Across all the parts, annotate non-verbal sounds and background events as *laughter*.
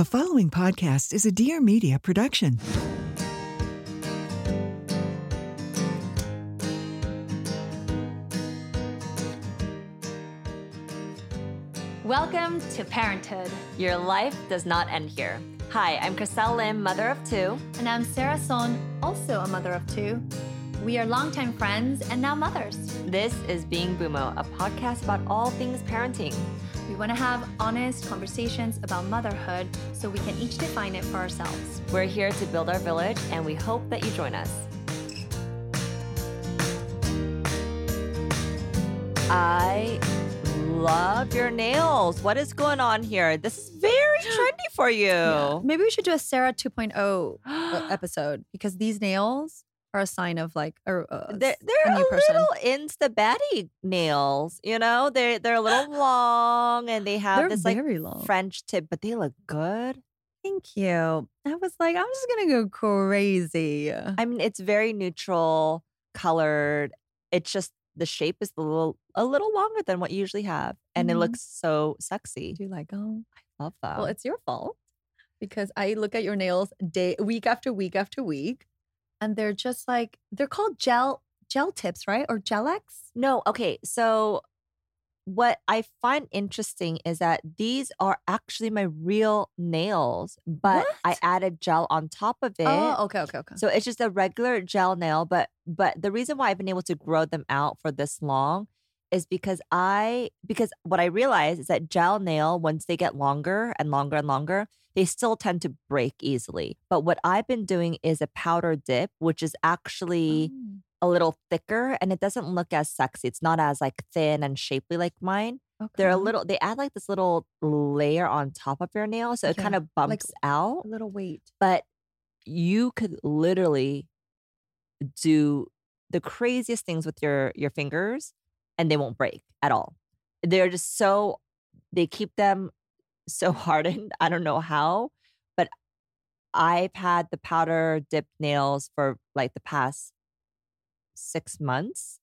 The following podcast is a Dear Media production. Welcome to Parenthood. Your life does not end here. Hi, I'm Chriselle Lim, mother of two. And I'm Sara Sohn, also a mother of two. We are longtime friends and now mothers. This is Being Bumo, a podcast about all things parenting. We want to have honest conversations about motherhood so we can each define it for ourselves. We're here to build our village, and we hope that you join us. I love your nails. What is going on here? This is very *gasps* trendy for you. Yeah. Maybe we should do a Sara 2.0 uh, *gasps* episode because these nails are a sign of like a, a They're, they're a a, little insta baddie nails, you know. They're they're a little long and they have They're this like long. French tip, but they look good. Thank you. I was like, I'm just gonna go crazy. I mean, it's very neutral colored. It's just the shape is a little a little longer than what you usually have, and it Mhm. looks so sexy. Do you like oh i Love that. Well, it's your fault because I look at your nails day week after week after week, and they're just like they're called gel gel tips, right? Or gel-X? no, okay. So, what I find interesting is that these are actually my real nails, but I added gel on top of it. Oh, okay, okay, okay. So it's just a regular gel nail, but but the reason why I've been able to grow them out for this long is because I because what I realize is that gel nail once they get longer and longer and longer, they still tend to break easily. But what I've been doing is a powder dip, which is actually Oh, a little thicker and it doesn't look as sexy. It's not as like thin and shapely like mine. They're a little they add like this little layer on top of your nail so it kind of bumps out a little weight. but you could literally do the craziest things with your your fingers and they won't break at all. They're just so they keep them so *laughs* hardened i don't know how but i've had the powder dip nails for like the past six months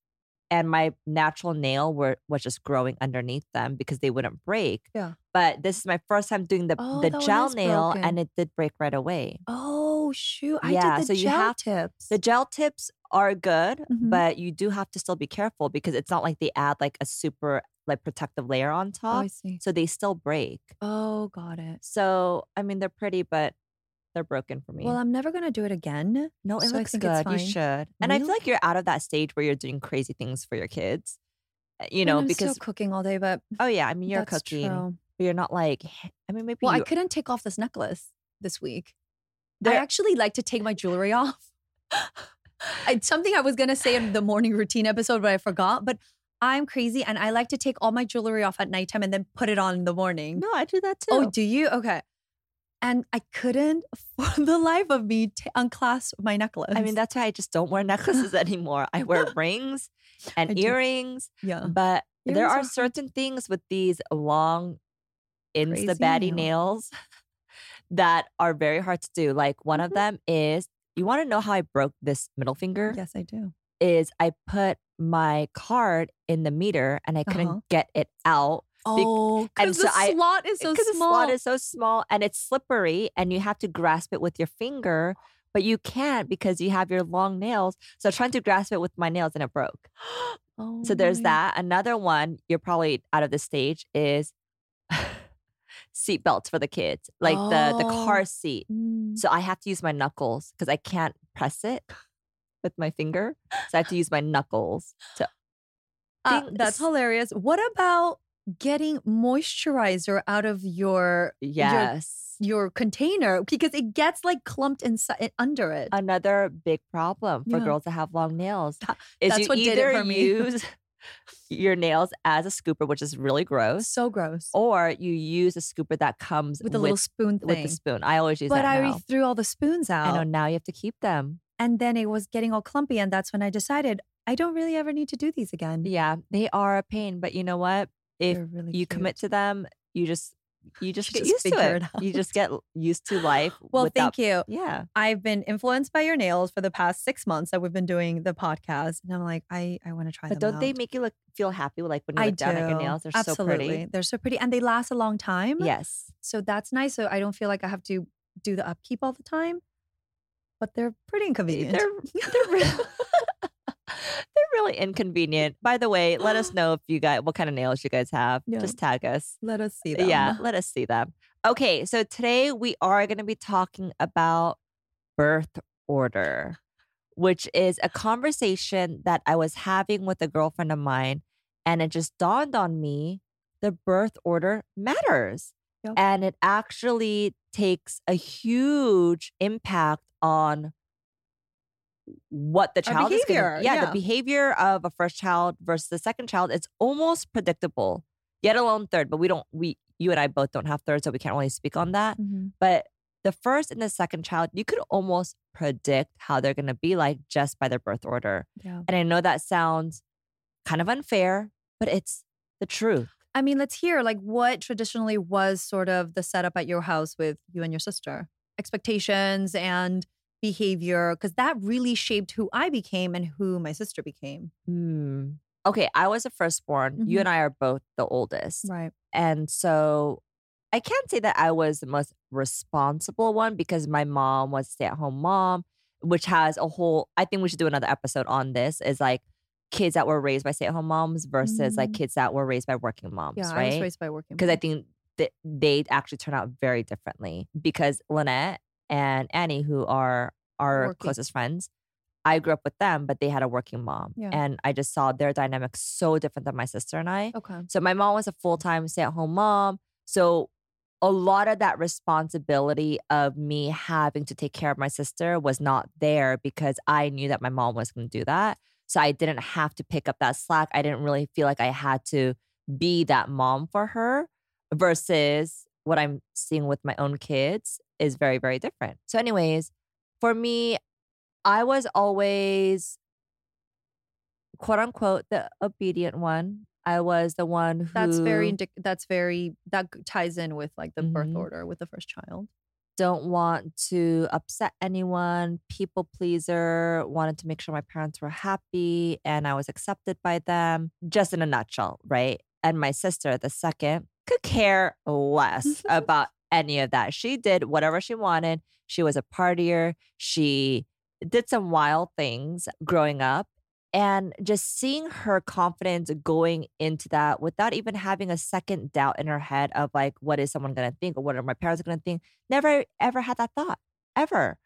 and my natural nail were was just growing underneath them because they wouldn't break Yeah. but this is my first time doing the Oh, the gel nail broken. and it did break right away Oh shoot! I Yeah, did the so you have- tips. the gel tips are good, Mhm. but you do have to still be careful because it's not like they add like a super like protective layer on top. oh. I see. so they still break. Oh, got it. So I mean they're pretty, but they're broken for me. Well, I'm never gonna do it again. no, it so looks good. You should. And I feel like you're out of that stage where you're doing crazy things for your kids. Uh, You I mean, know, because still cooking all day, but oh yeah, I mean you're cooking, True. but you're not like I mean maybe Well, I couldn't take off this necklace this week. I actually like to take my jewelry *laughs* off. it's something I was gonna say in the morning routine episode, but I forgot. But I'm crazy, and I like to take all my jewelry off at nighttime and then put it on in the morning. no, I do that too. Oh, do you? Okay. And I couldn't, *laughs* for the life of me, t- unclasp my necklace. I mean that's why I just don't wear necklaces *laughs* anymore. I wear *laughs* rings and I do. earrings. yeah. But there are are certain things with these long insta baddie nails. that are very hard to do. Like one of Mhm. them is you want to know how I broke this middle finger? Yes, I do. Is I put my card in the meter and I couldn't Uh-huh. get it out Oh, and because so the I- slot is so because small. the slot is so small and it's slippery and you have to grasp it with your finger, but you can't because you have your long nails. So trying to grasp it with my nails and it broke. *gasps* oh So there's that. Another one, you're probably out of the stage, is *laughs* seatbelts for the kids, like the the car Oh. seat. Mm. So I have to use my knuckles because I can't press it *laughs* with my finger. So I have to use my knuckles to. Uh, that's hilarious. What about getting moisturizer out of your Yes. your container because it gets like clumped inside under it? Another big problem for Yeah. girls that have long nails Tha- is that's you what did it either for me. use *laughs* your nails as a scooper, which is really gross, so gross. or you use a scooper that comes with a little spoon thing. with the spoon. I always use but that I now. threw all the spoons out. I know now you have to keep them. And then it was getting all clumpy. And that's when I decided I don't really ever need to do these again. Yeah, they are a pain, but you know what? If really you commit to them, you just you just get just used to it. it. *laughs* You just get used to life. *laughs* Well, without, thank you. Yeah. I've been influenced by your nails for the past six months that we've been doing the podcast, and I'm like, I I want to try But them don't they make you look feel happy like when you I look down at your nails? They're Absolutely. so pretty. They're so pretty, and they last a long time. Yes. so that's nice. So I don't feel like I have to do the upkeep all the time. But they're pretty eh, inconvenient. They're they're real. *laughs* They're really inconvenient. By the way, let us *gasps* know if you guys what kind of nails you guys have. Yeah. Just tag us. Let us see them. Yeah, let us see them. Okay, so today we are going to be talking about birth order, which is a conversation that I was having with a girlfriend of mine, and it just dawned on me the birth order matters. Yep. And it actually takes a huge impact on what the child is going to yeah, yeah. the behavior of a first child versus the second child it's almost predictable yet alone third but we don't we you and i both don't have third so we can't really speak on that Mhm. but the first and the second child you could almost predict how they're going to be like just by their birth order Yeah. and i know that sounds kind of unfair but it's the truth I mean, let's hear like what traditionally was sort of the setup at your house with you and your sister, expectations and behavior, because that really shaped who I became and who my sister became. Hmm. okay i was a firstborn you Mhm. and i are both the oldest Right. And so I can't say that I was the most responsible one because my mom was stay at home mom, which has a whole, I think we should do another episode on this is like kids that were raised by stay at home moms versus like Mm. kids that were raised by working moms, Yeah, I was right? raised by working. Because I think that they actually turn out very differently because Lynette and Annie, who are our Working. closest friends, I grew up with them, but they had a working mom. Yeah. And I just saw their dynamic so different than my sister and I. Okay. So my mom was a full time stay at home mom. So a lot of that responsibility of me having to take care of my sister was not there because I knew that my mom was going to do that. So I didn't have to pick up that slack. I didn't really feel like I had to be that mom for her versus what I'm seeing with my own kids is very, very different. So, anyways, for me, I was always quote unquote the obedient one. I was the one who That's very indic- that's very that ties in with like the birth Mhm. order with the first child. don't want to upset anyone, people pleaser, wanted to make sure my parents were happy and I was accepted by them, just in a nutshell, right? And my sister, the second, could care less *laughs* about any of that. She did whatever she wanted. She was a partier. She did some wild things growing up. And just seeing her confidence going into that without even having a second doubt in her head of like, what is someone going to think or what are my parents going to think? Never ever had that thought, ever.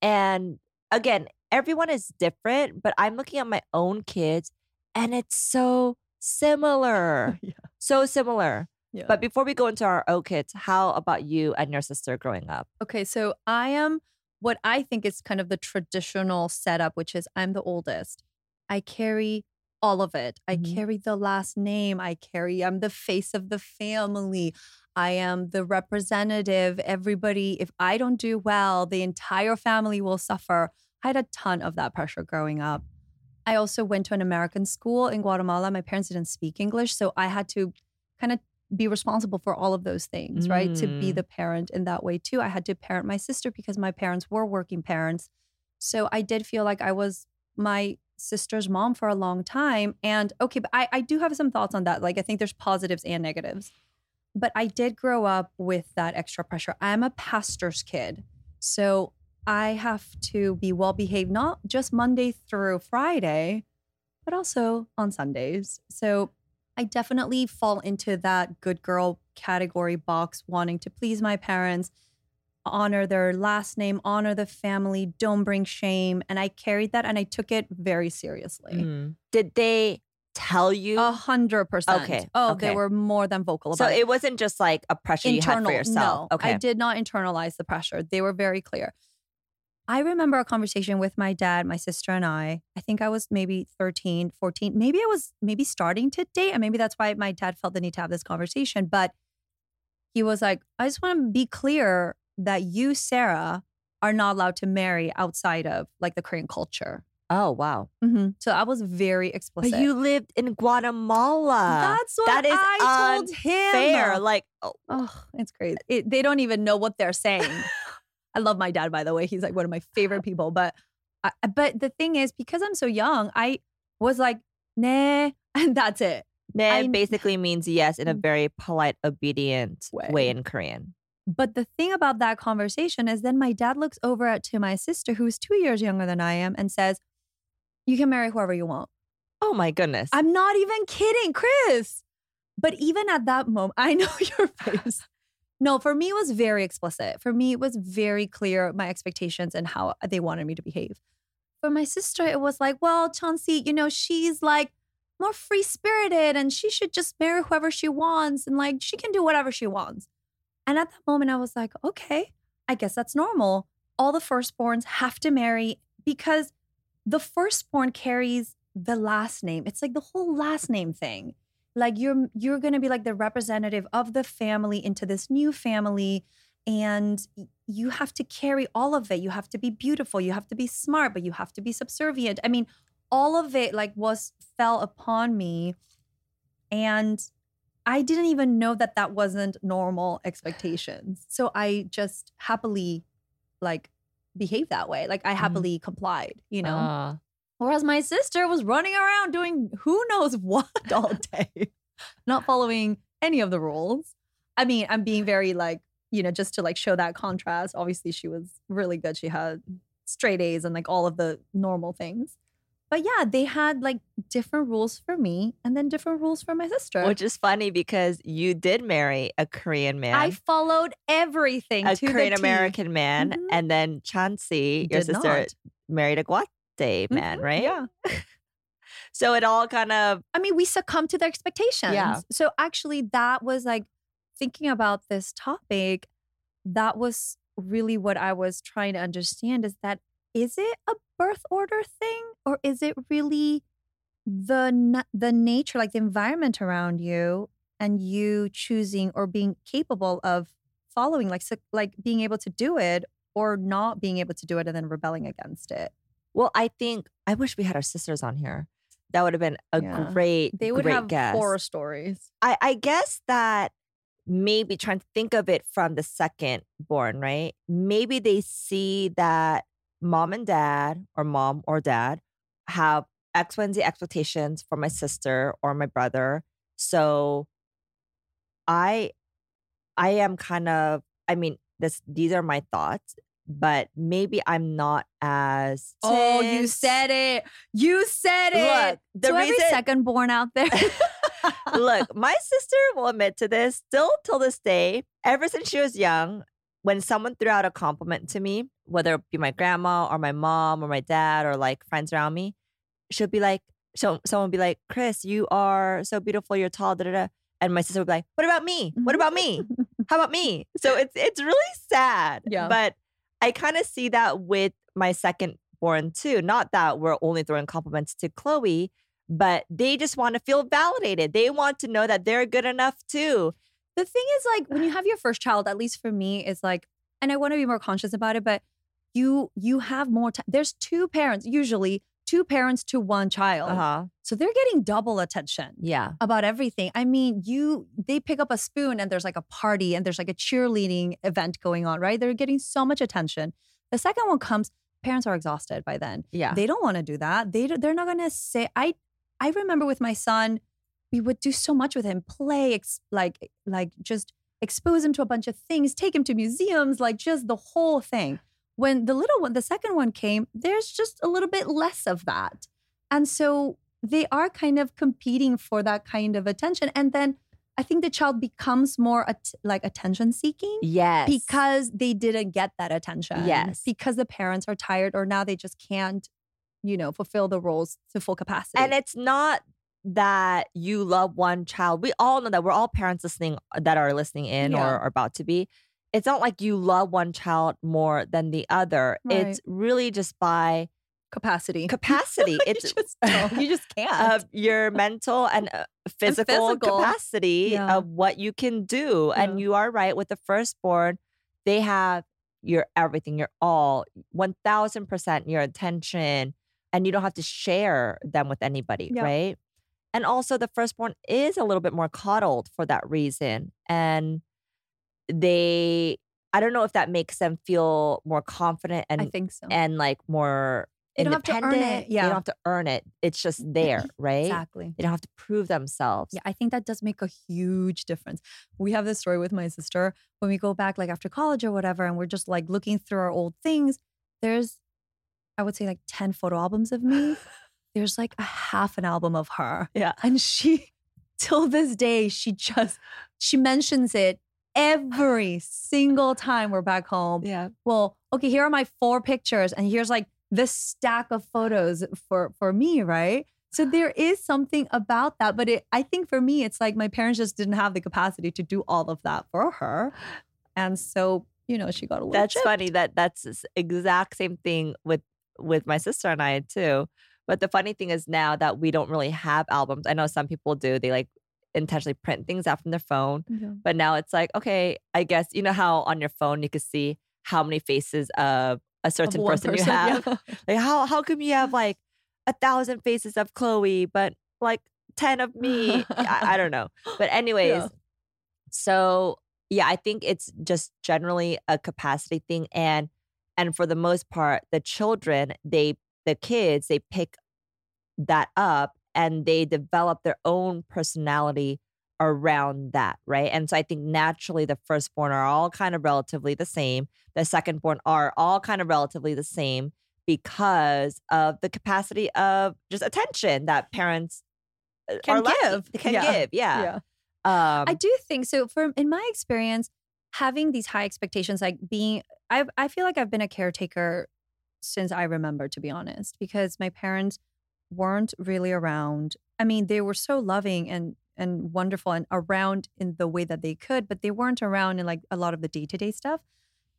And again, everyone is different, but I'm looking at my own kids and it's so similar. *laughs* Yeah. So similar. Yeah. But before we go into our own kids, how about you and your sister growing up? Okay, so I am what I think is kind of the traditional setup, which is I'm the oldest. I carry all of it. I Mhm. carry the last name. I carry, I'm the face of the family. I am the representative. Everybody, if I don't do well, the entire family will suffer. I had a ton of that pressure growing up. I also went to an American school in Guatemala. My parents didn't speak English, so I had to kind of be responsible for all of those things, right? To be Mm. the parent in that way too. I had to parent my sister because my parents were working parents. So I did feel like I was my sister's mom for a long time. And okay, but I, I do have some thoughts on that. Like I think there's positives and negatives. But I did grow up with that extra pressure. I'm a pastor's kid. So I have to be well behaved, not just Monday through Friday, but also on Sundays. So I definitely fall into that good girl category box, wanting to please my parents, honor their last name, honor the family, don't bring shame. And I carried that and I took it very seriously. Mm. Did they tell you? A hundred percent. Okay, Oh, okay. they were more than vocal so about it wasn't just like a pressure you had for yourself. No, okay. I did not internalize the pressure. They were very clear. I remember a conversation with my dad, my sister, and I. I think I was maybe 13, 14. Maybe I was maybe starting to date. And maybe that's why my dad felt the need to have this conversation. But he was like, I just want to be clear that you, Sara, are not allowed to marry outside of like the Korean culture. Oh wow! Mhm. So I was very explicit. But you lived in Guatemala. That's what that is I told him. Fair, like oh, Oh, it's crazy. It, they don't even know what they're saying. I love my dad, by the way. He's like one of my favorite people. But, I, but the thing is, because I'm so young, I was like, nah, *laughs* and that's it. nah, I- basically means yes in a mm. very polite, obedient Way. way, in Korean. But the thing about that conversation is, then my dad looks over at to my sister, who's two years younger than I am, and says, "You can marry whoever you want." Oh my goodness! I'm not even kidding, Chris. But even at that moment, *laughs* I know your face. No, for me, it was very explicit. For me, it was very clear my expectations and how they wanted me to behave. For my sister, it was like, well, Chauncey, you know, she's like more free spirited and she should just marry whoever she wants and like she can do whatever she wants. And at that moment, I was like, okay, I guess that's normal. All the firstborns have to marry because the firstborn carries the last name. It's like the whole last name thing. Like you're you're going to be like the representative of the family into this new family and you have to carry all of it. You have to be beautiful, you have to be smart, but you have to be subservient. I mean, all of it like was fell upon me and I didn't even know that that wasn't normal expectations. So I just happily like behaved that way. Like I happily complied, you know. Uh, Whereas my sister was running around doing who knows *laughs* what all day, not following any of the rules. I mean, I'm being very like, you know, just to like show that contrast. Obviously, she was really good. She had straight A's and like all of the normal things. But yeah, they had like different rules for me and then different rules for my sister. which is funny because you did marry a Korean man, I followed everything a Korean. American man, Mhm. and then Chansey, your Did sister, not. married a Guate man, Mhm, right? Yeah. *laughs* So it all kind of I mean, we succumb to their expectations. Yeah. So actually, that was like thinking about this topic. That was really what I was trying to understand is that is it a birth order thing or is it really the the nature, like the environment around you, and you choosing or being capable of following, like so, like being able to do it or not being able to do it and then rebelling against it. Well, I think I wish we had our sisters on here. That would have been a Yeah. great, They would great have guess. horror stories. I, I guess that maybe trying to think of it from the second born, right? Maybe they see that mom and dad, or mom or dad, have X, Y, and Z expectations for my sister or my brother. So I I am kind of, I mean, this these are my thoughts, but maybe I'm not as Oh, you said it. You said it. Look, the to every second born out there. *laughs* Look, *laughs* my sister will admit to this still till this day. Ever since she was young, when someone threw out a compliment to me, whether it be my grandma or my mom or my dad or like friends around me, she'll be like, so someone would be like, Chris, you are so beautiful, you're tall, da da da. And my sister would be like, What about me? What about me? *laughs* How about me? So it's it's really sad. Yeah. But I kind of see that with my second born too. Not that we're only throwing compliments to Chloe, but they just want to feel validated. They want to know that they're good enough too. the thing is, like, when you *sighs* have your first child, at least for me, is like, and I want to be more conscious about it, but you you have more time. There's two parents, usually two parents to one child. Uh huh. So they're getting double attention. Yeah. about everything. I mean, you they pick up a spoon and there's like a party and there's like a cheerleading event going on, right? They're getting so much attention. The second one comes, parents are exhausted by then. Yeah. They don't want to do that. They they're not going to say I I remember with my son, we would do so much with him, play ex, like like just expose him to a bunch of things, take him to museums, like just the whole thing. When the little one, the second one came, there's just a little bit less of that. And so they are kind of competing for that kind of attention. And then I think the child becomes more at, like attention seeking yes. because they didn't get that attention. Yes. Because the parents are tired or now they just can't, you know, fulfill the roles to full capacity. and it's not that you love one child. We all know that we're all parents listening that are listening in Yeah. or are about to be. It's not like you love one child more than the other. It's really just by capacity. *laughs* capacity. you it's just *laughs* don't. You just can't. of your mental and uh, physical, physical. capacity Yeah. of what you can do. Yeah. And you are right with the firstborn, they have your everything, your all, 1000% your attention, and you don't have to share them with anybody, Yeah. right? And also, the firstborn is a little bit more coddled for that reason. And they, I don't know if that makes them feel more confident and I think so. and like more They don't have to earn it, independent. They yeah. don't have to earn it. It's just there, right? Exactly. They don't have to prove themselves. Yeah, I think that does make a huge difference. We have this story with my sister when we go back, like after college or whatever, and we're just like looking through our old things. There's, I would say, like 10 photo albums of me. *laughs* There's like a half an album of her. Yeah. And she, *laughs* till this day, she just, she mentions it every single time we're back home. Yeah. Well, okay, here are my four pictures, and here's like this stack of photos for for me, right? So *sighs* there is something about that, but it, I think for me, it's like my parents just didn't have the capacity to do all of that for her, and so you know she got a little. That's chipped. funny. That that's the exact same thing with with my sister and I too. But the funny thing is now that we don't really have albums. I know some people do. They like intentionally print things out from their phone. Yeah. But now it's like, okay, I guess you know how on your phone you can see how many faces of a certain one person, you have. yeah. *laughs* Like how how come you have like *laughs* a thousand faces of Chloe, but like ten of me? *laughs* I, I don't know. But anyways, so yeah, I think it's just generally a capacity thing, and and for the most part, the children they the kids they pick that up and they develop their own personality around that, right? And so I think naturally the firstborn are all kind of relatively the same. The secondborn are all kind of relatively the same because of the capacity of just attention that parents uh, Can give. Can Yeah. give, yeah. yeah. Um, I do think so. For in my experience, having these high expectations, like being, I I feel like I've been a caretaker since I remember, to be honest, because my parents weren't really around. I mean, they were so loving and and wonderful and around in the way that they could, but they weren't around in like a lot of the day to day stuff.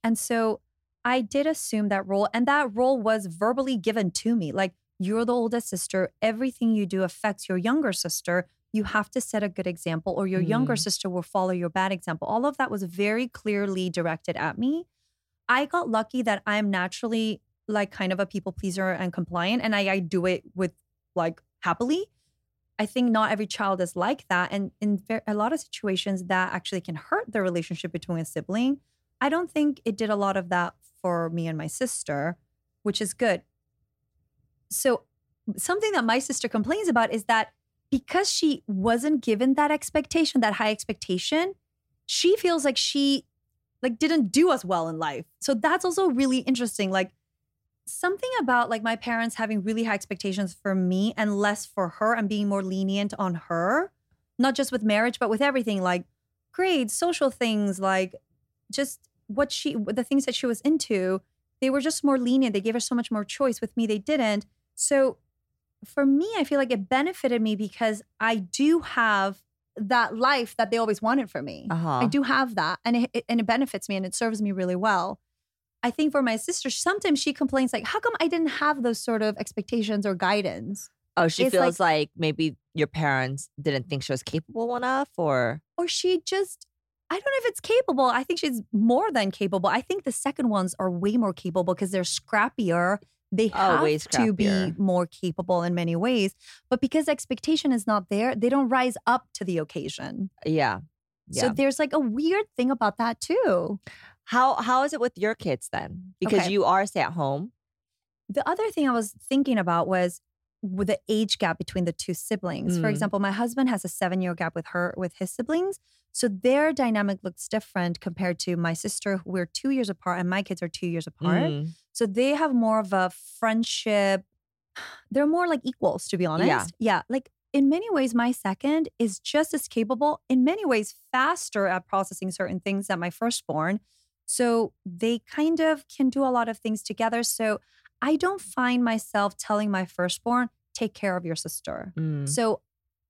And so I did assume that role, and that role was verbally given to me. Like you're the oldest sister, everything you do affects your younger sister you have to set a good example or your younger Mm. sister will follow your bad example. All of that was very clearly directed at me. I got lucky that I'm naturally like kind of a people pleaser and compliant and I, I do it with like happily. I think not every child is like that. And in a lot of situations, that actually can hurt the relationship between a sibling. I don't think it did a lot of that for me and my sister, which is good. So, something that my sister complains about is that because she wasn't given that expectation, that high expectation, she feels like she like didn't do as well in life. So that's also really interesting. Like something about like my parents having really high expectations for me and less for her and being more lenient on her, not just with marriage, but with everything like grades, social things, like just what she, the things that she was into. They were just more lenient. They gave her so much more choice. With me, they didn't. So for me, I feel like it benefited me because I do have that life that they always wanted for me. uh-huh. I do have that, and it, it- and it benefits me and it serves me really well. I think for my sister, sometimes she complains like, "How come I didn't have those sort of expectations or guidance?" Oh, she It's feels like, maybe your parents didn't think she was capable enough, or Or she just, I don't know if it's capable. I think she's more than capable. I think the second ones are way more capable because they're scrappier. They Oh, have way to be more capable in many ways, but because expectation is not there, they don't rise up to the occasion. yeah, yeah. So there's like a weird thing about that too. How how is it with your kids then? Because Okay. you are stay at home. The other thing I was thinking about was with the age gap between the two siblings. For Mm. example, my husband has a seven year gap with her with his siblings. So their dynamic looks different compared to my sister. We're two years apart, and my kids are two years apart. Mm. So they have more of a friendship. They're more like equals, to be honest. Yeah. Like in many ways, my second is just as capable, in many ways, faster at processing certain things than my firstborn. So they kind of can do a lot of things together. So I don't find myself telling my firstborn, take care of your sister. Mm. So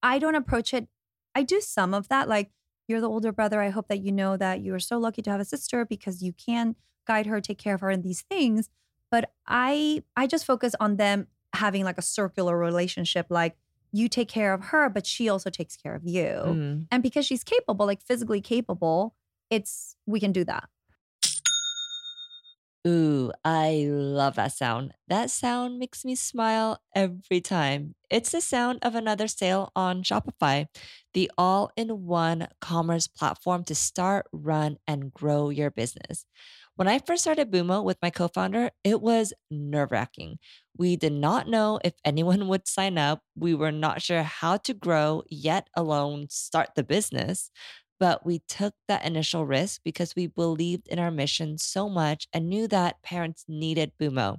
I don't approach it. I do some of that. Like, you're the older brother. I hope that you know that you are so lucky to have a sister because you can guide her, take care of her in these things. But I I just focus on them having like a circular relationship. Like you take care of her, but she also takes care of you. Mm. And because she's capable, like physically capable, it's we can do that. Ooh, I love that sound. That sound makes me smile every time. It's the sound of another sale on Shopify, the all in one commerce platform to start, run, and grow your business. When I first started Bumo with my co founder, it was nerve wracking. We did not know if anyone *laughs* would sign up. We were not sure how to grow, yet alone start the business. But we took that initial risk because we believed in our mission so much and knew that parents needed Bumo.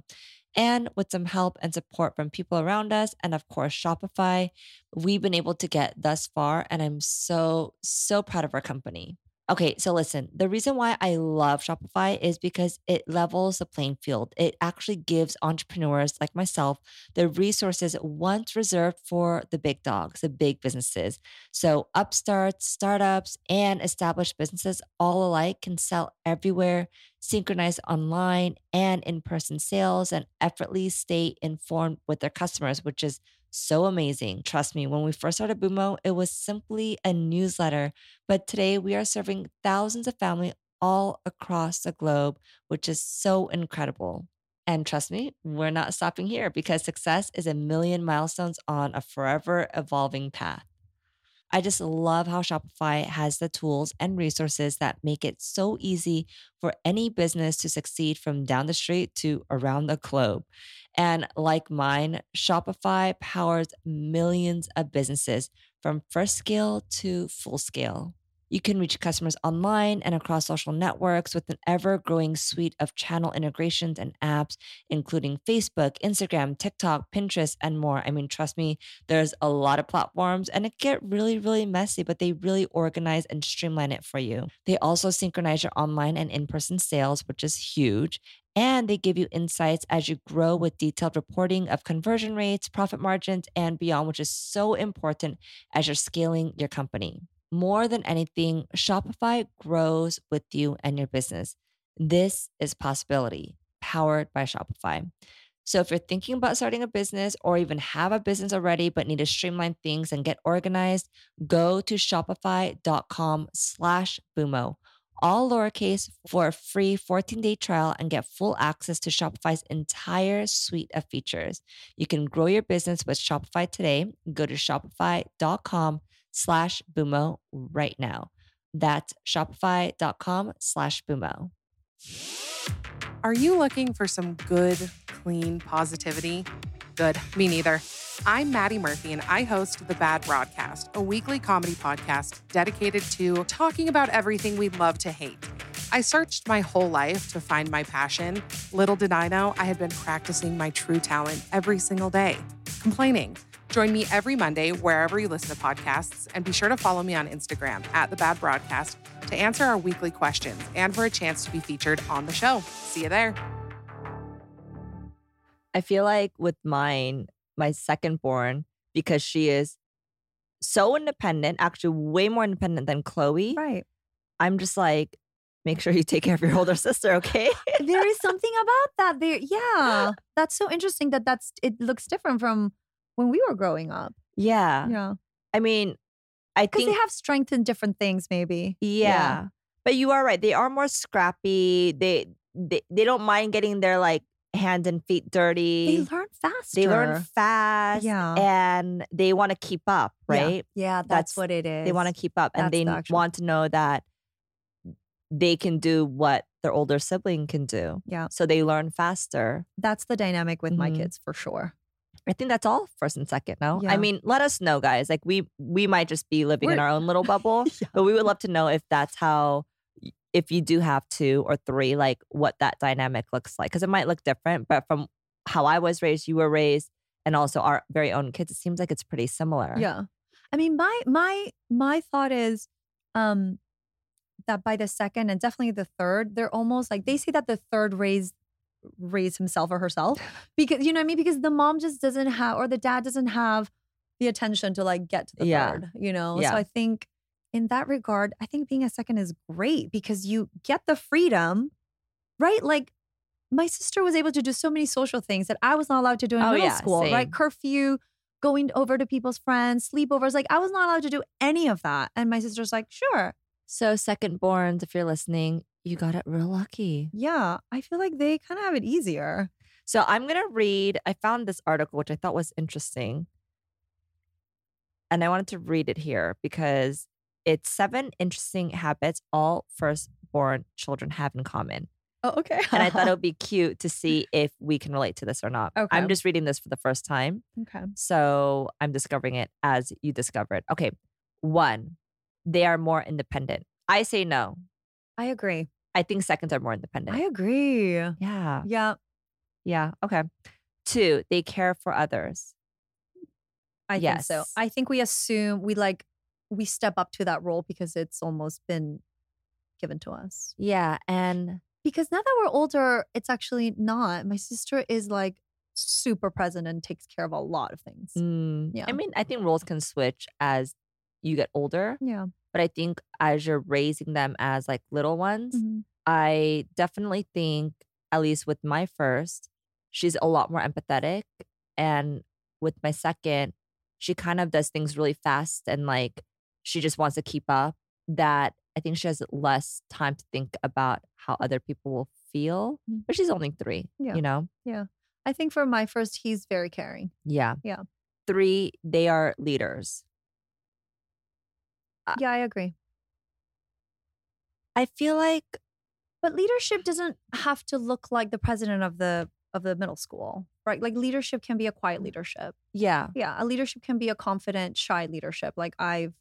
And with some help and support from people around us, and of course, Shopify, we've been able to get thus far. And I'm so, so proud of our company. Okay, so listen, the reason why I love Shopify is because it levels the playing field. It actually gives entrepreneurs like myself the resources once reserved for the big dogs, the big businesses. So, upstarts, startups, and established businesses all alike can sell everywhere, synchronize online and in person sales, and effortlessly stay informed with their customers, which is so amazing. Trust me, when we first started Bumo, it was simply a newsletter. But today we are serving thousands of families all across the globe, which is so incredible. And trust me, we're not stopping here because success is a million milestones on a forever evolving path. I just love how Shopify has the tools and resources that make it so easy for any business to succeed from down the street to around the globe. And like mine, Shopify powers millions of businesses from first scale to full scale. You can reach customers online and across social networks with an ever growing suite of channel integrations and apps, including Facebook, Instagram, TikTok, Pinterest, and more. I mean, trust me, there's a lot of platforms and it get really, really messy, but they really organize and streamline it for you. They also synchronize your online and in person sales, which is huge. And they give you insights as you grow with detailed reporting of conversion rates, profit margins, and beyond, which is so important as you're scaling your company. More than anything, Shopify grows with you and your business. This is possibility powered by Shopify. So if you're thinking about starting a business or even have a business already but need to streamline things and get organized, go to shopify.com slash bumo all lowercase for a free 14-day trial and get full access to Shopify's entire suite of features. You can grow your business with Shopify today. Go to shopify.com slash bumo right now. That's shopify.com slash bumo. Are you looking for some good, clean positivity? Good, me neither. I'm Maddie Murphy, and I host The Bad Broadcast, a weekly comedy podcast dedicated to talking about everything we love to hate. I searched my whole life to find my passion. Little did I know I had been practicing my true talent every single day complaining. Join me every Monday wherever you listen to podcasts, and be sure to follow me on Instagram at The Bad Broadcast to answer our weekly questions and for a chance to be featured on the show. See you there. I feel like with mine, my second born, because she is so independent, actually way more independent than Chloe. Right. I'm just like, make sure you take care of your older *laughs* sister, okay? there is *laughs* something about that. There, yeah, that's so interesting. That that's it looks different from when we were growing up. yeah. Yeah, I mean, I because think they have strength in different things. Maybe. Yeah. But you are right. They are more scrappy. They they, they don't mind getting their like hands and feet dirty. They learn faster. They learn fast. Yeah. And they want to keep up, right? Yeah, that's, That's- what it is. They want to keep up and they the want to know that they can do what their older sibling can do. Yeah. So they learn faster. That's the dynamic with my Mhm. kids for sure. I think that's all first and second, no? Yeah. I mean, let us know, guys. Like we we might just be living in We're- our own little bubble. *laughs* Yeah. but we would love to know if that's how if you do have two or three like what that dynamic looks like because it might look different but from how i was raised you were raised and also our very own kids it seems like it's pretty similar Yeah. I mean, my my my thought is um that by the second and definitely the third, they're almost like they say that the third raised raised himself or herself *laughs* because you know what I mean? Because the mom just doesn't have or the dad doesn't have the attention to like get to the Yeah. third, you know? Yeah. So I think in that regard, I think being a second is great because you get the freedom, right? Like my sister was able to do so many social things that I was not allowed to do in Oh, middle yeah, school, same. right? Curfew, going over to people's friends, sleepovers. Like I was not allowed to do any of that. And my sister's like, sure. So, second borns, if you're listening, you got it real lucky. Yeah, I feel like they kind of have it easier. So, I'm going to read, I found this article, which I thought was interesting. And I wanted to read it here because it's seven interesting habits all firstborn children have in common. Oh, okay. And I thought it *laughs* would be cute to see if we can relate to this or not. Okay. I'm just reading this for the first time. okay. So I'm discovering it as you discover it. Okay. One, they are more independent. I say no. I agree. I think seconds are more independent. I agree. yeah. Yeah, Yeah. Okay. Two, they care for others. I think so. I think we assume we like we step up to that role because it's almost been given to us. Yeah. And Because now that we're older, it's actually not. My sister is like super present and takes care of a lot of things. mm, Yeah. I mean, I think roles can switch as you get older, Yeah. but I think as you're raising them as like little ones, Mhm. I definitely think, at least with my first, she's a lot more empathetic. And with my second, she kind of does things really fast and like she just wants to keep up. That I think she has less time to think about how other people will feel. Mm. But she's only three, Yeah. you know? Yeah. I think for my first, he's very caring. Yeah. Yeah. Three, they are leaders. Yeah, I agree. I feel like, But leadership doesn't have to look like the president of the of the middle school, right? Like leadership can be a quiet leadership. yeah. Yeah, a leadership can be a confident, shy leadership. Like I've,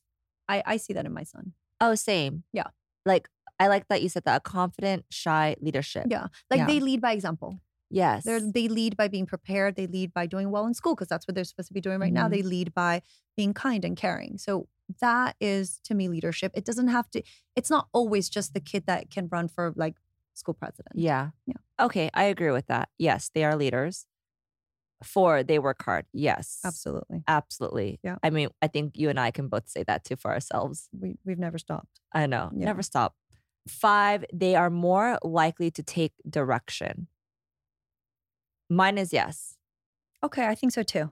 I, I see that in my son. Oh, same. Yeah. Like, I like that you said that a confident, shy leadership. Yeah, like Yeah. they lead by example. Yes. They're, they lead by being prepared. They lead by doing well in school because that's what they're supposed to be doing right now. Mhm. They lead by being kind and caring. So that is to me leadership. It doesn't have to. It's not always just the kid that can run for like school president. Yeah. Yeah. Okay, I agree with that. Yes, they are leaders. Four, they work hard. Yes. absolutely. Absolutely. Yeah. I mean, I think you and I can both say that too for ourselves. We we've never stopped. I know. Yeah. Never stop. Five, they are more likely to take direction. Mine is yes. Okay, I think so too.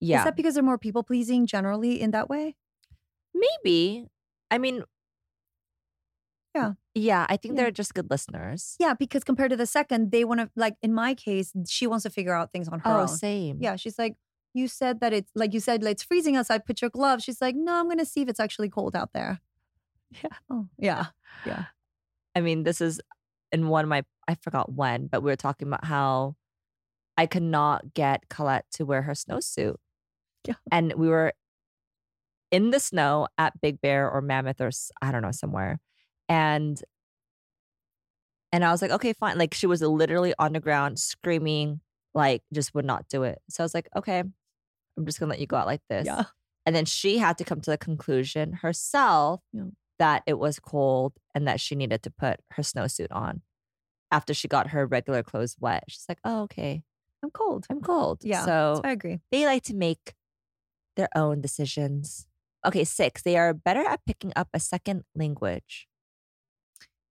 Yeah. Is that because they're more people pleasing generally in that way? Maybe. I mean, Yeah. Yeah. I think Yeah. they're just good listeners. Yeah, because compared to the second, they want to like in my case, she wants to figure out things on her Oh, own. same. Yeah, she's like, you said that it's like you said like, it's freezing outside. Put your gloves. She's like, no, I'm gonna see if it's actually cold out there. *laughs* Yeah. Oh, yeah. Yeah. I mean, this is in one of my, I forgot when, but we were talking about how I could not get Colette to wear her snowsuit. And we were in the snow at Big Bear or Mammoth or I don't know, somewhere. And and I was like, okay, fine. Like she was literally on the ground screaming, like just would not do it. So I was like, okay, I'm just gonna let you go out like this. Yeah. And then she had to come to the conclusion herself Yeah. that it was cold and that she needed to put her snowsuit on after she got her regular clothes wet. She's like, oh, okay, I'm cold. I'm cold. Yeah. So I agree. they like to make their own decisions. Okay, six, they are better at picking up a second language.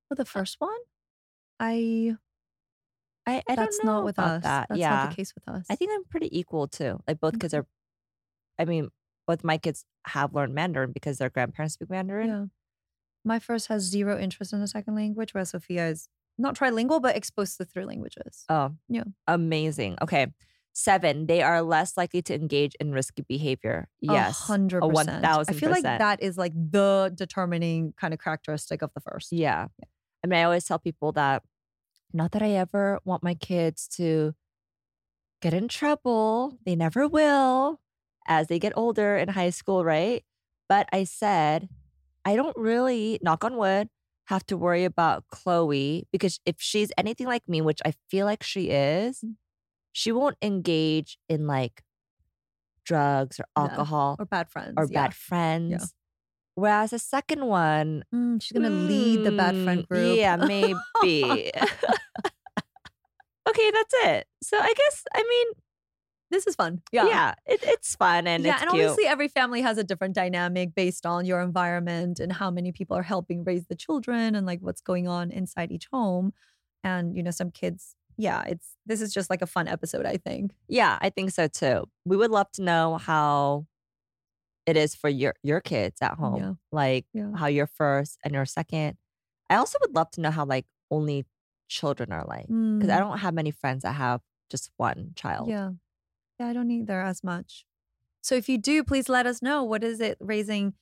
For the uh first one, I I, I that's don't know not with about us. that. That's yeah. not the case with us. I think I'm pretty equal too. Like both kids are, mm-hmm. I mean, both my kids have learned Mandarin because their grandparents speak Mandarin. Yeah. My first has zero interest in the second language, whereas Sophia is not trilingual, but exposed to three languages. Oh, Yeah. Amazing. Okay. Seven, they are less likely to engage in risky behavior. Yes. hundred a percent. 1000%. I feel like that is like the determining kind of characteristic of the first. Yeah. I mean, I always tell people that not that I ever want my kids to get in trouble. They never will as they get older in high school, right? But I said, I don't really, knock on wood, have to worry about Chloe because if she's anything like me, which I feel like she is, Mm. She won't engage in like drugs or No. alcohol Or bad friends. or yeah. bad friends. Whereas the second one, Mm, she's gonna lead the bad friend Mm, group. Yeah, *laughs* maybe. okay, that's it. So I guess I mean, this is fun. yeah, Yeah. it, it's fun and yeah, it's and cute. obviously every family has a different dynamic based on your environment and how many people are helping raise the children and like what's going on inside each home. And you know, some kids, yeah, it's this is just like a fun episode, I think. yeah, I think so too. We would love to know how it is for your your kids at home. Yeah. Like Yeah. how your first and your second. I also would love to know how like only children are like because I Mm, don't have many friends that have just one child. Yeah. Yeah, I don't either as much. So if you do, please let us know. What is it raising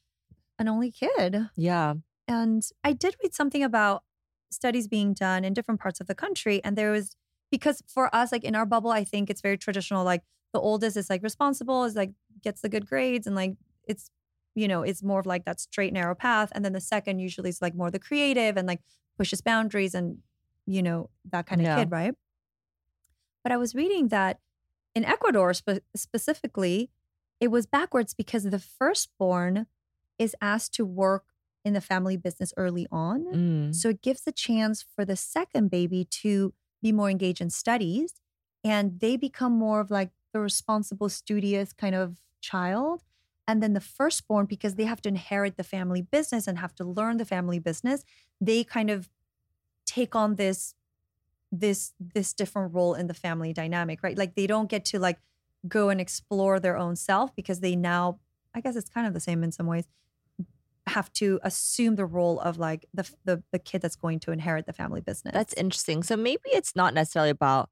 an only kid? Yeah. And I did read something about studies being done in different parts of the country. And there was, because for us, like in our bubble, I think it's very traditional. Like the oldest is like responsible, is like gets the good grades, and like it's, you know, it's more of like that straight, narrow path. And then the second usually is like more the creative and like pushes boundaries and, you know, that kind of Yeah. kid, right? But I was reading that in Ecuador spe- specifically, it was backwards because the firstborn is asked to work in the family business early on. Mm. So it gives the chance for the second baby to be more engaged in studies and they become more of like the responsible, studious kind of child. And then the firstborn, because they have to inherit the family business and have to learn the family business, they kind of take on this this this different role in the family dynamic, right? Like they don't get to like go and explore their own self because they now, I guess it's kind of the same in some ways, have to assume the role of like the the, the kid that's going to inherit the family business. That's interesting. So maybe it's not necessarily about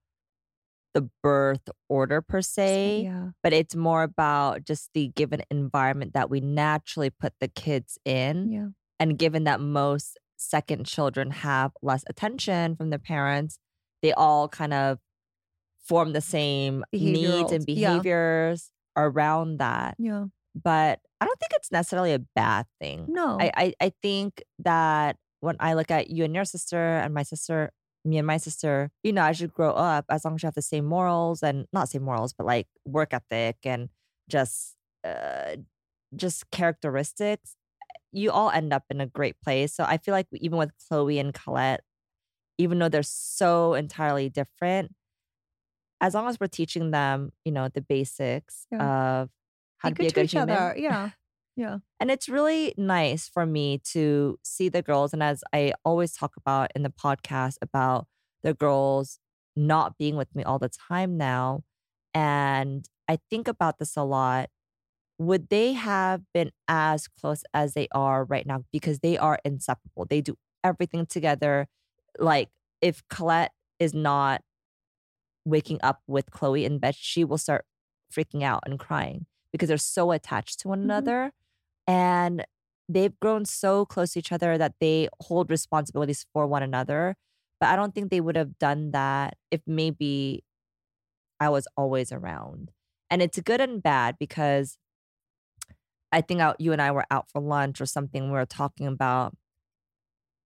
the birth order per se, yeah. but it's more about just the given environment that we naturally put the kids in. Yeah. And given that most second children have less attention from their parents, they all kind of form the same needs and Behavioral- yeah. behaviors around that. Yeah. But I don't think it's necessarily a bad thing. No. I, I I think that when I look at you and your sister and my sister, me and my sister, you know, as you grow up, as long as you have the same morals and not same morals, but like work ethic and just uh just characteristics, you all end up in a great place. So I feel like even with Chloe and Colette, even though they're so entirely different, as long as we're teaching them, you know, the basics of how Be to be a good each human. other. Yeah. Yeah. And it's really nice for me to see the girls. And as I always talk about in the podcast about the girls not being with me all the time now. And I think about this a lot. Would they have been as close as they are right now? Because they are inseparable. They do everything together. Like if Colette is not waking up with Chloe in bed, she will start freaking out and crying because they're so attached to one Mhm. another. And they've grown so close to each other that they hold responsibilities for one another. But I don't think they would have done that if maybe I was always around. And it's good and bad because I think out, you and I were out for lunch or something. We were talking about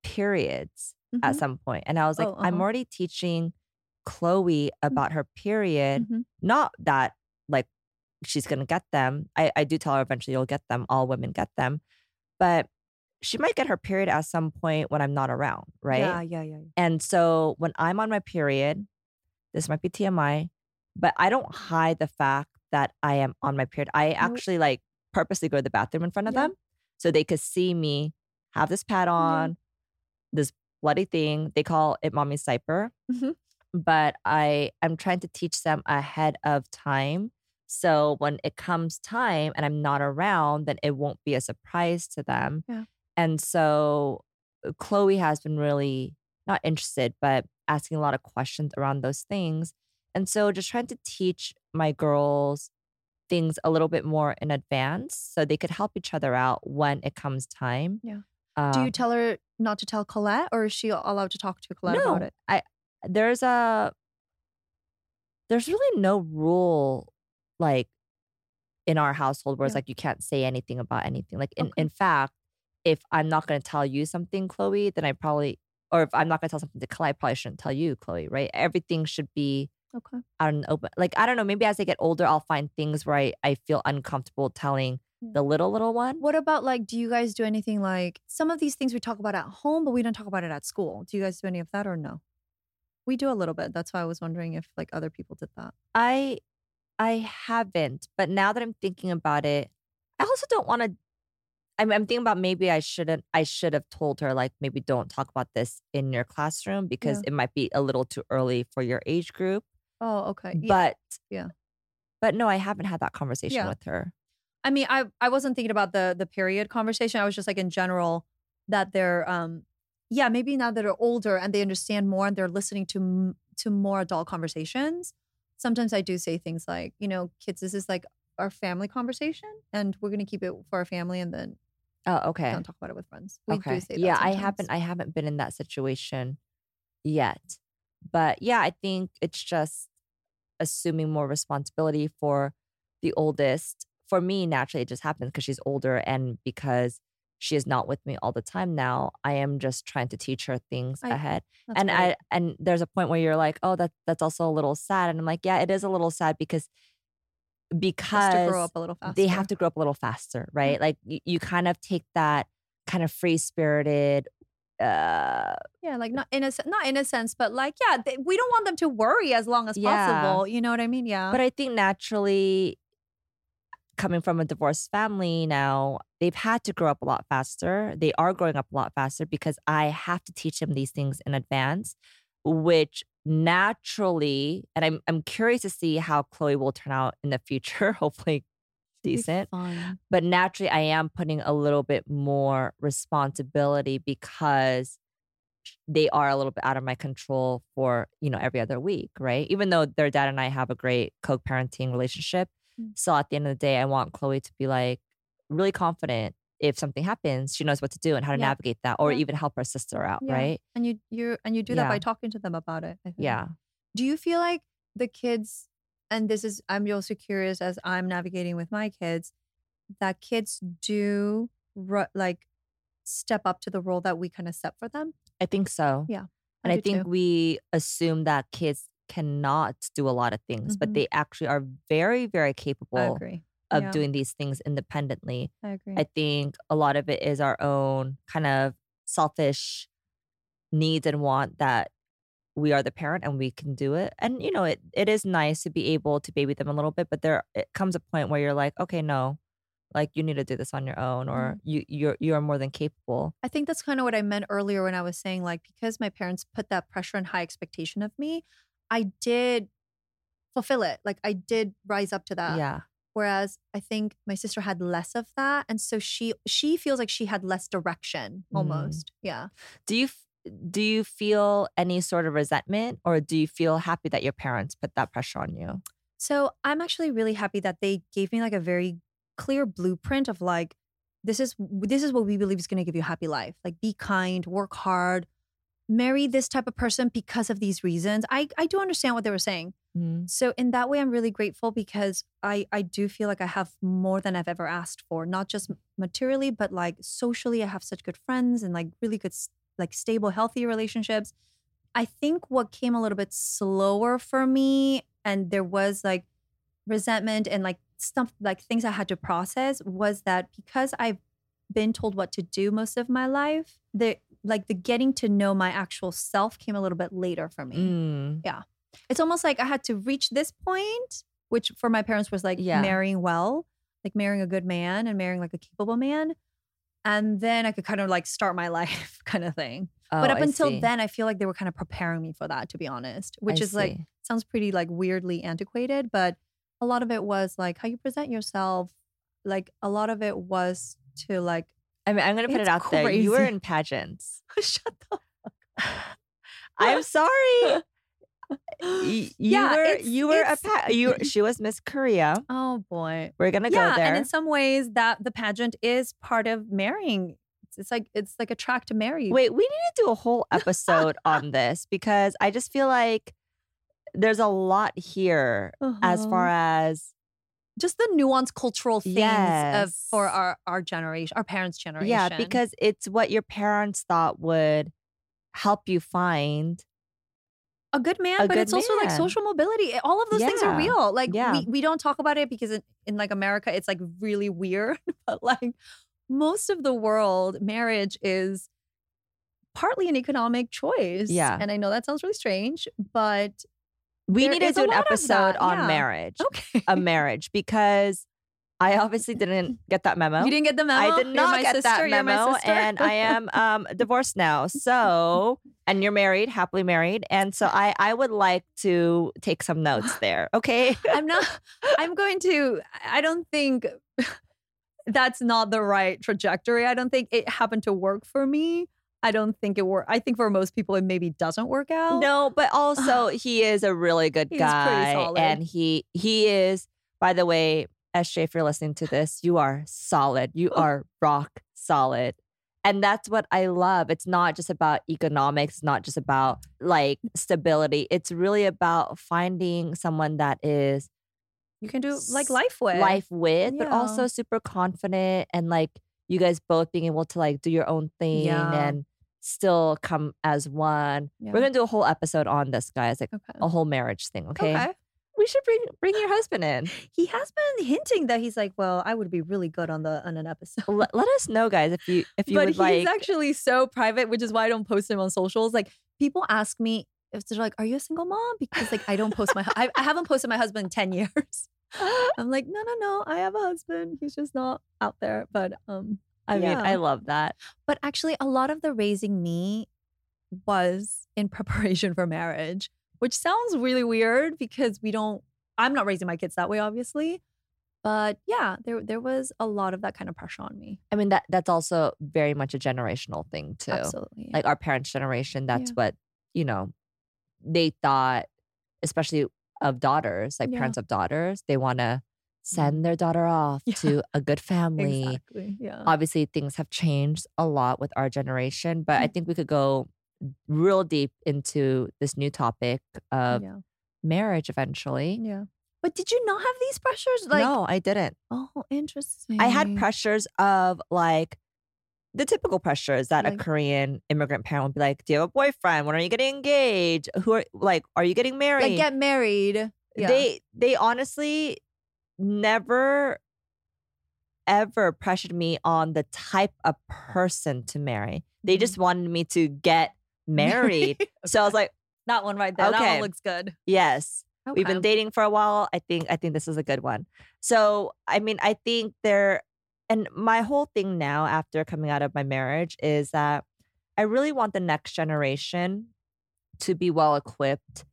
periods at Mhm. some point, And I was like, Oh, I'm uh-huh. already teaching Chloe about her period. Mhm. Not that she's going to get them. I, I do tell her eventually you'll get them. All women get them. But she might get her period at some point when I'm not around, right? Yeah. Yeah. Yeah. And so when I'm on my period, this might be TMI, but I don't hide the fact that I am on my period. I actually like purposely go to the bathroom in front of Yeah. them so they could see me have this pad on, this bloody thing. They call it mommy's diaper. Mhm. But I am trying to teach them ahead of time. So when it comes time and I'm not around, then it won't be a surprise to them. Yeah. And so uh, Chloe has been really not interested, but asking a lot of questions around those things. And so just trying to teach my girls things a little bit more in advance so they could help each other out when it comes time. Yeah. Uh, Do you tell her not to tell Colette, or is she allowed to talk to Colette about it? I there's a there's really no rule like in our household where it's like you can't say anything about anything. Like in, Okay. in fact, if I'm not gonna tell you something, Chloe, then I probably or if I'm not gonna tell something to Chloe, I probably shouldn't tell you, Chloe, right? Everything should be Okay. out in open. Like I don't know, maybe as I get older, I'll find things where I, I feel uncomfortable telling the little little one. What about like, do you guys do anything like some of these things we talk about at home, but we don't talk about it at school? Do you guys do any of that or no? We do a little bit. That's why I was wondering if like other people did that. I I haven't, but now that I'm thinking about it, I also don't want to. I'm, I'm thinking about maybe I shouldn't. I should have told her like maybe don't talk about this in your classroom because Yeah. it might be a little too early for your age group. Oh, okay. Yeah. But yeah. but no, I haven't had that conversation Yeah. with her. I mean, I I wasn't thinking about the the period conversation. I was just like in general that they're um yeah, maybe now that they're older and they understand more and they're listening to m- to more adult conversations. Sometimes I do say things like, you know, kids, this is like our family conversation and we're going to keep it for our family and then Oh, okay. don't talk about it with friends. We okay. do say that yeah, I haven't I haven't been in that situation yet. But yeah, I think it's just assuming more responsibility for the oldest. For me, naturally it just happens because she's older and because she is not with me all the time now. I am just trying to teach her things I- ahead. And great. I and there's a point where you're like, oh, that that's also a little sad. And I'm like, yeah, it is a little sad because because to grow up a little faster. they have to grow up a little faster, right? Like you, you kind of take that kind of free spirited. Uh, Yeah, like not in a not in a sense, but like yeah, they, we don't want them to worry as long as Yeah. possible. You know what I mean? Yeah. but I think naturally, coming from a divorced family now, they've had to grow up a lot faster. They are growing up a lot faster because I have to teach them these things in advance, which naturally, and I'm I'm curious to see how Chloe will turn out in the future. *laughs* Hopefully, decent. but naturally i am putting a little bit more responsibility because they are a little bit out of my control for you know every other week right even though their dad and i have a great co-parenting relationship. Mm. so at the end of the day i want chloe to be like really confident if something happens she knows what to do and how to Yeah. navigate that or Yeah. even help her sister out Yeah. right And you you and you do that by talking to them about it. I think. yeah Do you feel like the kids, and this is, I'm also curious as I'm navigating with my kids, that kids do ru- like step up to the role that we kind of set for them? i think so Yeah, and i think too. we assume that kids cannot do a lot of things but Mhm. they actually are very very capable of Yeah. doing these things independently. I agree. I think a lot of it is our own kind of selfish needs and want that we are the parent and we can do it. And you know, it it is nice to be able to baby them a little bit, but there it comes a point where you're like, okay, no, like you need to do this on your own, or Mm-hmm. you you're you're more than capable. I think that's kind of what I meant earlier when I was saying like because my parents put that pressure and high expectation of me, I did fulfill it. Like I did rise up to that. yeah. Whereas I think my sister had less of that, and so she she feels like she had less direction Mm. almost. Yeah. Do you do you feel any sort of resentment, or do you feel happy that your parents put that pressure on you? So I'm actually really happy that they gave me like a very clear blueprint of like this is this is what we believe is going to give you a happy life. Like be kind, work hard, marry this type of person because of these reasons. I I do understand what they were saying. Mhm. So in that way I'm really grateful because I I do feel like I have more than I've ever asked for, not just materially but like socially I have such good friends and like really good like stable healthy relationships. I think what came a little bit slower for me and there was like resentment and like stuff like things I had to process was that because I've been told what to do most of my life, the like the getting to know my actual self came a little bit later for me. Mm. It's almost like I had to reach this point, which for my parents was like Yeah. marrying well, like marrying a good man and marrying like a capable man. And then I could kind of like start my *laughs* life kind of thing. but Oh, up I until see. then, I feel like they were kind of preparing me for that, to be honest, which I is like, sounds pretty like weirdly antiquated, but a lot of it was like how you present yourself. Like a lot of it was to like, I mean, I'm gonna put It's it out there. You were in pageants. *laughs* shut the *laughs* I'm sorry. *laughs* You Yeah, were you were a pa- you she was Miss Korea. Oh boy. We're gonna yeah, go there. and in some ways that the pageant is part of marrying. It's, it's like it's like a track to marry. Wait, we need to do a whole episode on this because I just feel like there's a lot here as Uh-huh. far as just the nuanced cultural things of for our our generation, our parents' generation. yeah, because it's what your parents thought would help you find a good man, A but good it's also like social mobility. All of those things are real. Like Yeah. we, we don't talk about it because in, in like America, it's like really weird. *laughs* but like most of the world, marriage is partly an economic choice. Yeah. And I know that sounds really strange, but we There need to do an episode on yeah. marriage. okay. A *laughs* marriage because I obviously didn't get that memo. You didn't get the memo. I did not my get sister. that memo, and I am *laughs* um, divorced now. So, and you're married, happily married, and so I I would like to take some notes *gasps* there. Okay. I'm not. I'm going to. I don't think *laughs* that's not the right trajectory. I don't think it happened to work for me. I don't think it worked. I think for most people, it maybe doesn't work out. No, but also *sighs* he is a really good He's pretty guy, solid. and he he is. By the way, SJ, if you're listening to this, you are solid. You oh. are rock solid. And that's what I love. It's not just about economics, it's not just about like stability. It's really about finding someone that is you can do like life with life with, but also super confident and like you guys both being able to like do your own thing Yeah. and still come as one. Yeah. We're gonna do a whole episode on this, guys, like Okay. a whole marriage thing. Okay. Okay. We should bring bring your *sighs* husband in. He has been hinting that he's like, well, I would be really good on the on an episode. let, let us know, guys, if you if you but he's like. actually so private, which is why I don't post him on socials. Like people ask me if they're like, "Are you a single mom?" Because like I don't post my I, I haven't posted my husband in ten *laughs* years. *laughs* I'm like, no, no, no, I have a husband. He's just not out there. But um, I mean. I love that. but actually, a lot of the raising me was in *laughs* preparation for marriage, which sounds really weird because we don't. I'm not raising my kids that way, obviously. But yeah, there there was a lot of that kind of pressure on me. I mean, that that's also very much a generational thing too. Absolutely. Like our parents' generation, that's Yeah. what you know. They thought, especially of daughters, like Yeah. parents of daughters, they want to send their daughter off *laughs* Yeah. to a good family. exactly. Yeah. obviously things have changed a lot with our generation but Mm. i think we could go real deep into this new topic of yeah. marriage eventually Yeah. But did you not have these pressures? Like, no i didn't oh, interesting. i had pressures of like the typical pressures that a korean immigrant parent would be like do you have a boyfriend when are you getting engaged who are like are you getting married like get married. Yeah. they they honestly never ever pressured me on the type of person to marry. They Mhm. just wanted me to get married. *laughs* So I was like, that one right there. That Okay. one looks good. yes. We've been dating for a while. I think I think this is a good one. So, I mean, I think there and my whole thing now after coming out of my marriage is that I really want the next generation to be well equipped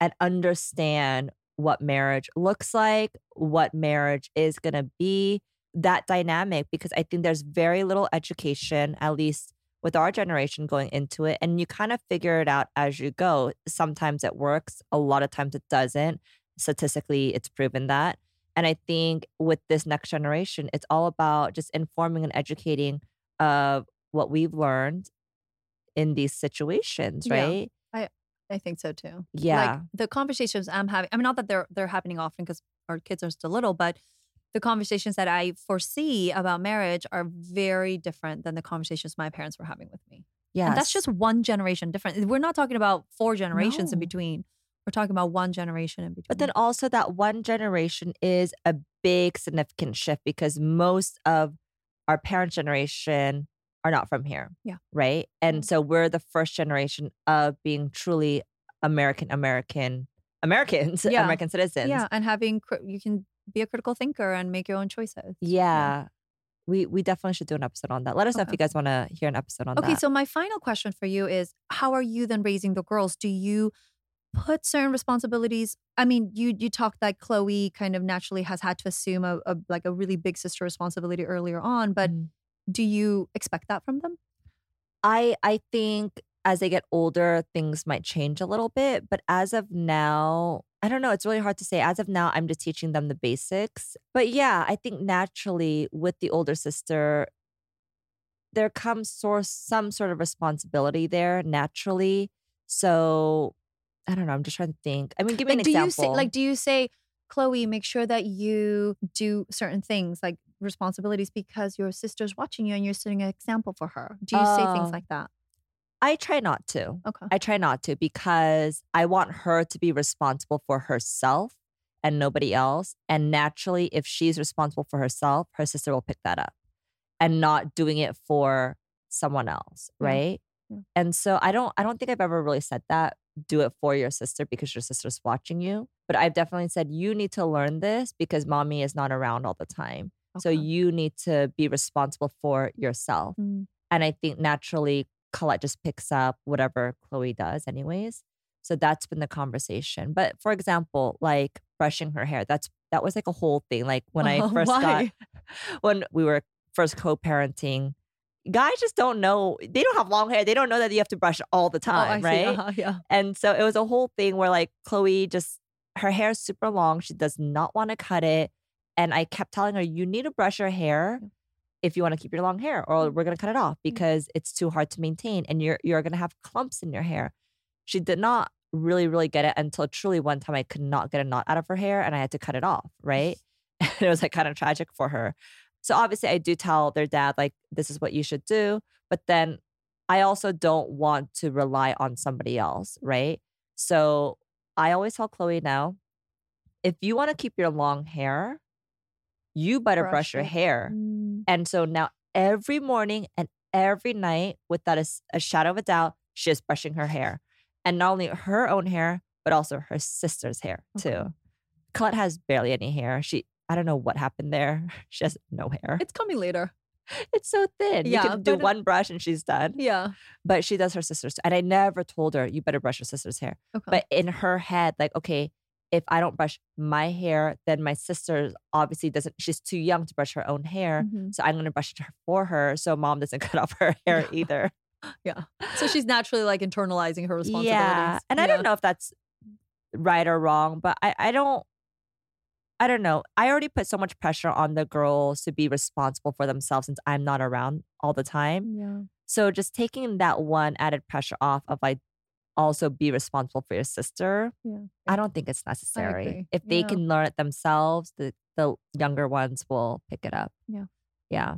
and understand what marriage looks like, what marriage is going to be, that dynamic because I think there's very little education at least with our generation going into it and you kind of figure it out as you go. Sometimes it works, a lot of times it doesn't. Statistically, it's proven that. And I think with this next generation, it's all about just informing and educating of what we've learned in these situations, Yeah. I think so too. Yeah. Like the conversations I'm having, I mean, not that they're they're happening often because our kids are still little, but the conversations that I foresee about marriage are very different than the conversations my parents were having with me. yeah. That's just one generation different. We're not talking about four generations in between. We're talking about one generation in between. But then also that one generation is a big significant shift because most of our parents' generation are not from here. Yeah. Right. And Yeah. so we're the first generation of being truly American American Americans, *laughs* Yeah. American citizens. yeah, and having you can be a critical thinker and make your own choices. Yeah. We we definitely should do an episode on that. Let us know if you guys want to hear an episode on Okay, that. Okay, so my final question for you is how are you then raising the girls? Do you put certain responsibilities? I mean, you you talked that Chloe kind of naturally has had to assume a, a like a really big sister responsibility earlier on, but Mhm. Do you expect that from them? I I think as they get older, things might change a little bit. But as of now, I don't know. It's really hard to say. As of now, I'm just teaching them the basics. But yeah, I think naturally with the older sister, there comes source some sort of responsibility there naturally. So I don't know. I'm just trying to think. I mean, give me like an do example. you say like do you say Chloe, make sure that you do certain things like responsibilities because your sister's watching you and you're setting an example for her. Do you say things Oh. like that? I try not to. Okay. I try not to because I want her to be responsible for herself and nobody else. And naturally, if she's responsible for herself, her sister will pick that up and not doing it for someone else, right? And so I don't I don't think I've ever really said that do it for your sister because your sister's watching you, but I've definitely said you need to learn this because mommy is not around all the time. So you need to be responsible for yourself. Mm. And I think naturally Colette just picks up whatever Chloe does, anyways. So that's been the conversation. But for example, like brushing her hair, that's that was like a whole thing. Like when I Oh, *laughs* first got *laughs* when we were first co-parenting, guys just don't know. They don't have long hair. They don't know that you have to brush all the Oh, time, see. right? Uh-huh, yeah. And so it was a whole thing where like Chloe just her hair is super long. She does not want to cut it. And I kept telling her, you need to brush your hair mm. if you want to keep your long hair, or mm. we're gonna cut it off mm. because it's too hard to maintain and you're you're gonna have clumps in your hair. She did not really, really get it until truly one time I could not get a knot out of her hair and I had to cut it off, right? *laughs* And it was like kind of tragic for her. So obviously I do tell their dad, like, this is what you should do. But then I also don't want to rely on somebody else, right? So I always tell Chloe now, if you want to keep your long hair, you better brush, Brush your hair. Mm. And so now every morning and every night, without a shadow of a doubt, she is brushing her hair. And not only her own hair, but also her sister's hair too. Okay. Colette has barely any hair. She, I don't know what happened there. *laughs* She has no hair. It's coming later. *laughs* It's so thin. Yeah, you can do it- one brush and she's done. Yeah. But she does her sister's. And I never told her, you better brush your sister's hair. Okay. But in her head, like, okay, if I don't brush my hair, then my sister obviously doesn't, she's too young to brush her own hair. Mhm. So I'm going to brush it for her. So mom doesn't *laughs* cut off her hair either. Yeah. So she's naturally like internalizing her responsibilities. Yeah. And I don't know if that's right or wrong, but I, I don't, I don't know. I already put so much pressure on the girls to be responsible for themselves since I'm not around all the time. Yeah. So just taking that one added pressure off of like also be responsible for your sister. Yeah. I don't think it's necessary. If they Yeah. can learn it themselves, the the younger ones will pick it up. Yeah. Yeah.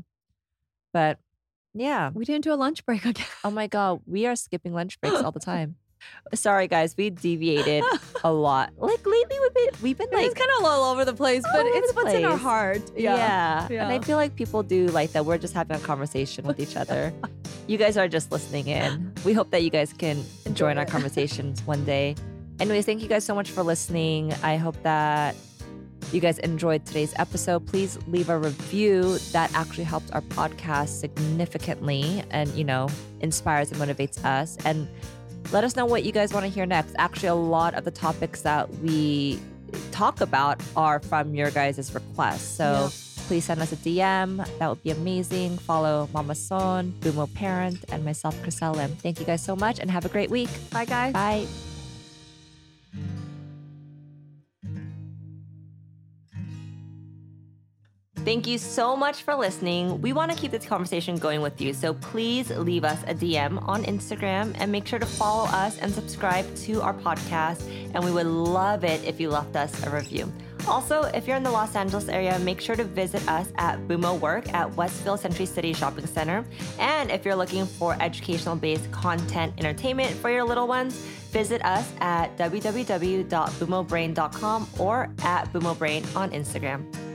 But yeah. We didn't do a lunch break *laughs* again. Oh my god, we are skipping lunch breaks all the *laughs* time. Sorry guys, we deviated *laughs* a lot. Like lately we've been we've been like it's kind of all over the place, but it's what's in our heart. yeah. yeah And I feel like people do like that. We're just having a conversation with each other. You guys are just listening in. We hope that you guys can join our conversations one day. Anyways, thank you guys so much for listening. I hope that you guys enjoyed today's episode. Please leave a review that actually helps our podcast significantly and, you know, inspires and motivates us. And let us know what you guys want to hear next. Actually, a lot of the topics that we talk about are from your guys' requests. So Yeah. Please send us a DM. That would be amazing. Follow Momma Sohn, Bumo Parent, and myself, Chriselle Lim. Thank you guys so much and have a great week. Bye, guys. Bye. Thank you so much for listening. We want to keep this conversation going with you, so please leave us a DM on Instagram and make sure to follow us and subscribe to our podcast. And we would love it if you left us a review. Also, if you're in the Los Angeles area, make sure to visit us at Bumo Work at Westfield Century City Shopping Center. And if you're looking for educational based content entertainment for your little ones, visit us at www.bumobrain.com or at bumobrain on Instagram.